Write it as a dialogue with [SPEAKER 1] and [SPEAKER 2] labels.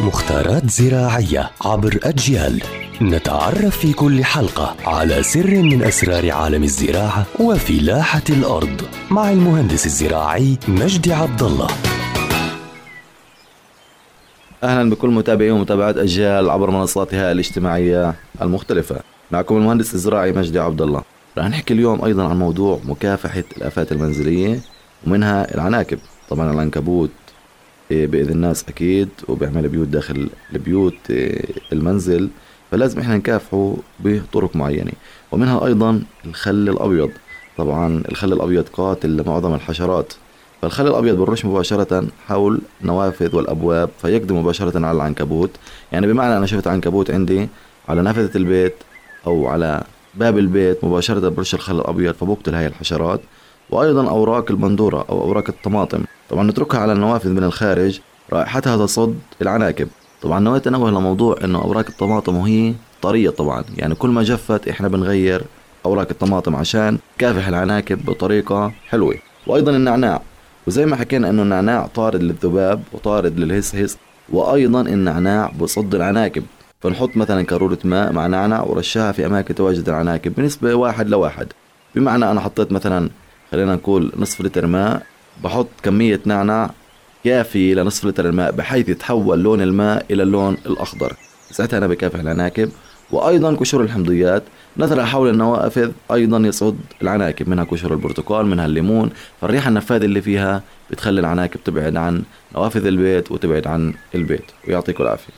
[SPEAKER 1] مختارات زراعية عبر أجيال. نتعرف في كل حلقة على سر من أسرار عالم الزراعة وفلاحة الأرض مع المهندس الزراعي مجدي عبد الله
[SPEAKER 2] أهلا بكل متابعي ومتابعات أجيال عبر منصاتها الاجتماعية المختلفة. معكم المهندس الزراعي مجدي عبد الله رح نحكي اليوم أيضا عن موضوع مكافحة الآفات المنزلية ومنها العناكب. طبعا العنكبوت إيه، بإذي الناس أكيد وبيعمل بيوت داخل البيوت إيه، المنزل. فلازم إحنا نكافحه بطرق معينة. ومنها أيضا الخل الأبيض. طبعا الخل الأبيض قاتل لمعظم الحشرات. فالخل الأبيض بالرش مباشرة حول نوافذ والأبواب فيقضي مباشرة على العنكبوت. يعني بمعنى أنا شفت عنكبوت عندي على نافذة البيت أو على باب البيت مباشرة برش الخل الأبيض فبقتل هاي الحشرات. وأيضا أوراق البندورة أو أوراق الطماطم. طبعا نتركها على النوافذ من الخارج. رائحتها تصد العناكب. طبعا نويت انوه لموضوع إنه أوراق الطماطم وهي طرية طبعا. يعني كل ما جفت إحنا بنغير أوراق الطماطم عشان كافح العناكب بطريقة حلوة. وأيضا النعناع. وزي ما حكينا إنه النعناع طارد للذباب وطارد للهسهس وأيضا النعناع بصد العناكب. فنحط مثلا كارورة ماء مع نعناع ورشها في أماكن تواجد العناكب بنسبة واحد لواحد. بمعنى أنا حطيت مثلا خلينا نقول نصف لتر ماء. بحط كمية نعناع كافية لنصف لتر الماء بحيث يتحول لون الماء إلى اللون الأخضر. ساعتها أنا بكافح العناكب. وأيضا قشور الحمضيات. نثرها حول النوافذ أيضا يصد العناكب منها قشور البرتقال منها الليمون. فالريحة النفاذة اللي فيها بتخلي العناكب تبعد عن نوافذ البيت وتبعد عن البيت ويعطيكم العافية.